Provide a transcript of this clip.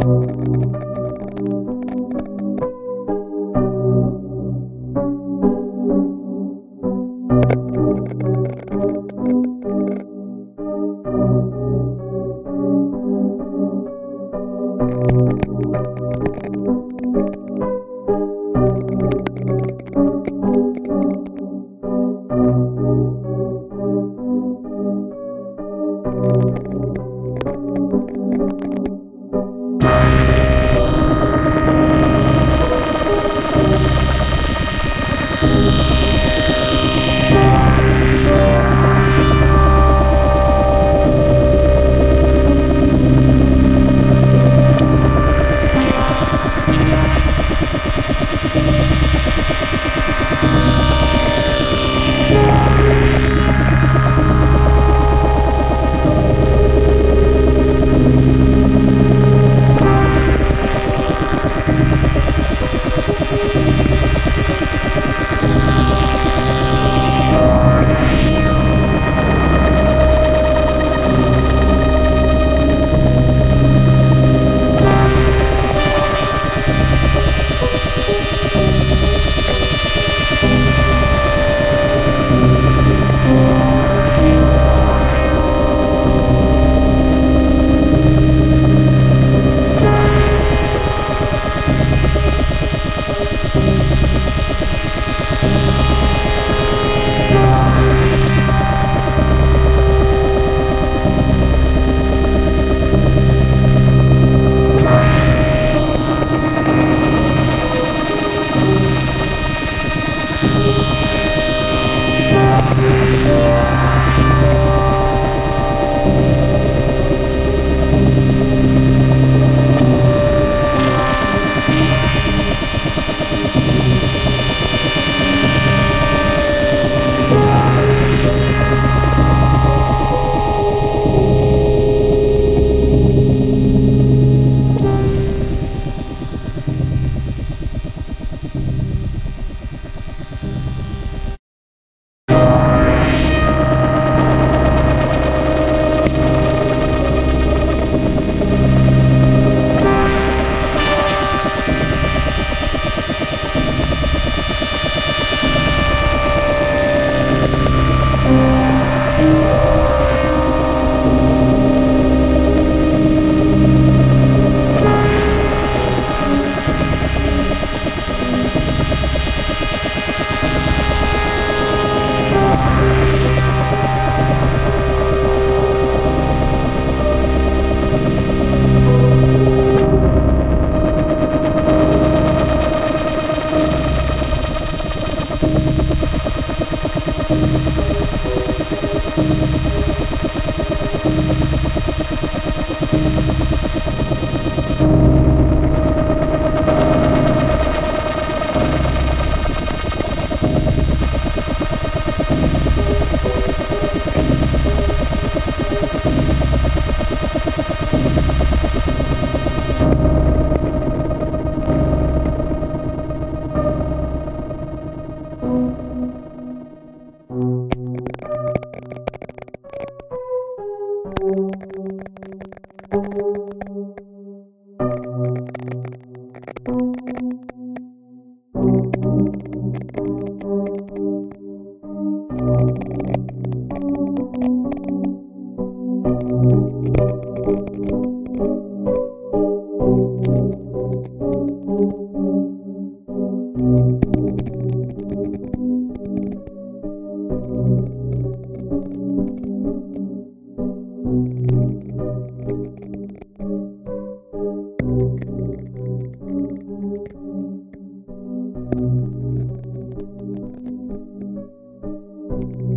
Thank you. you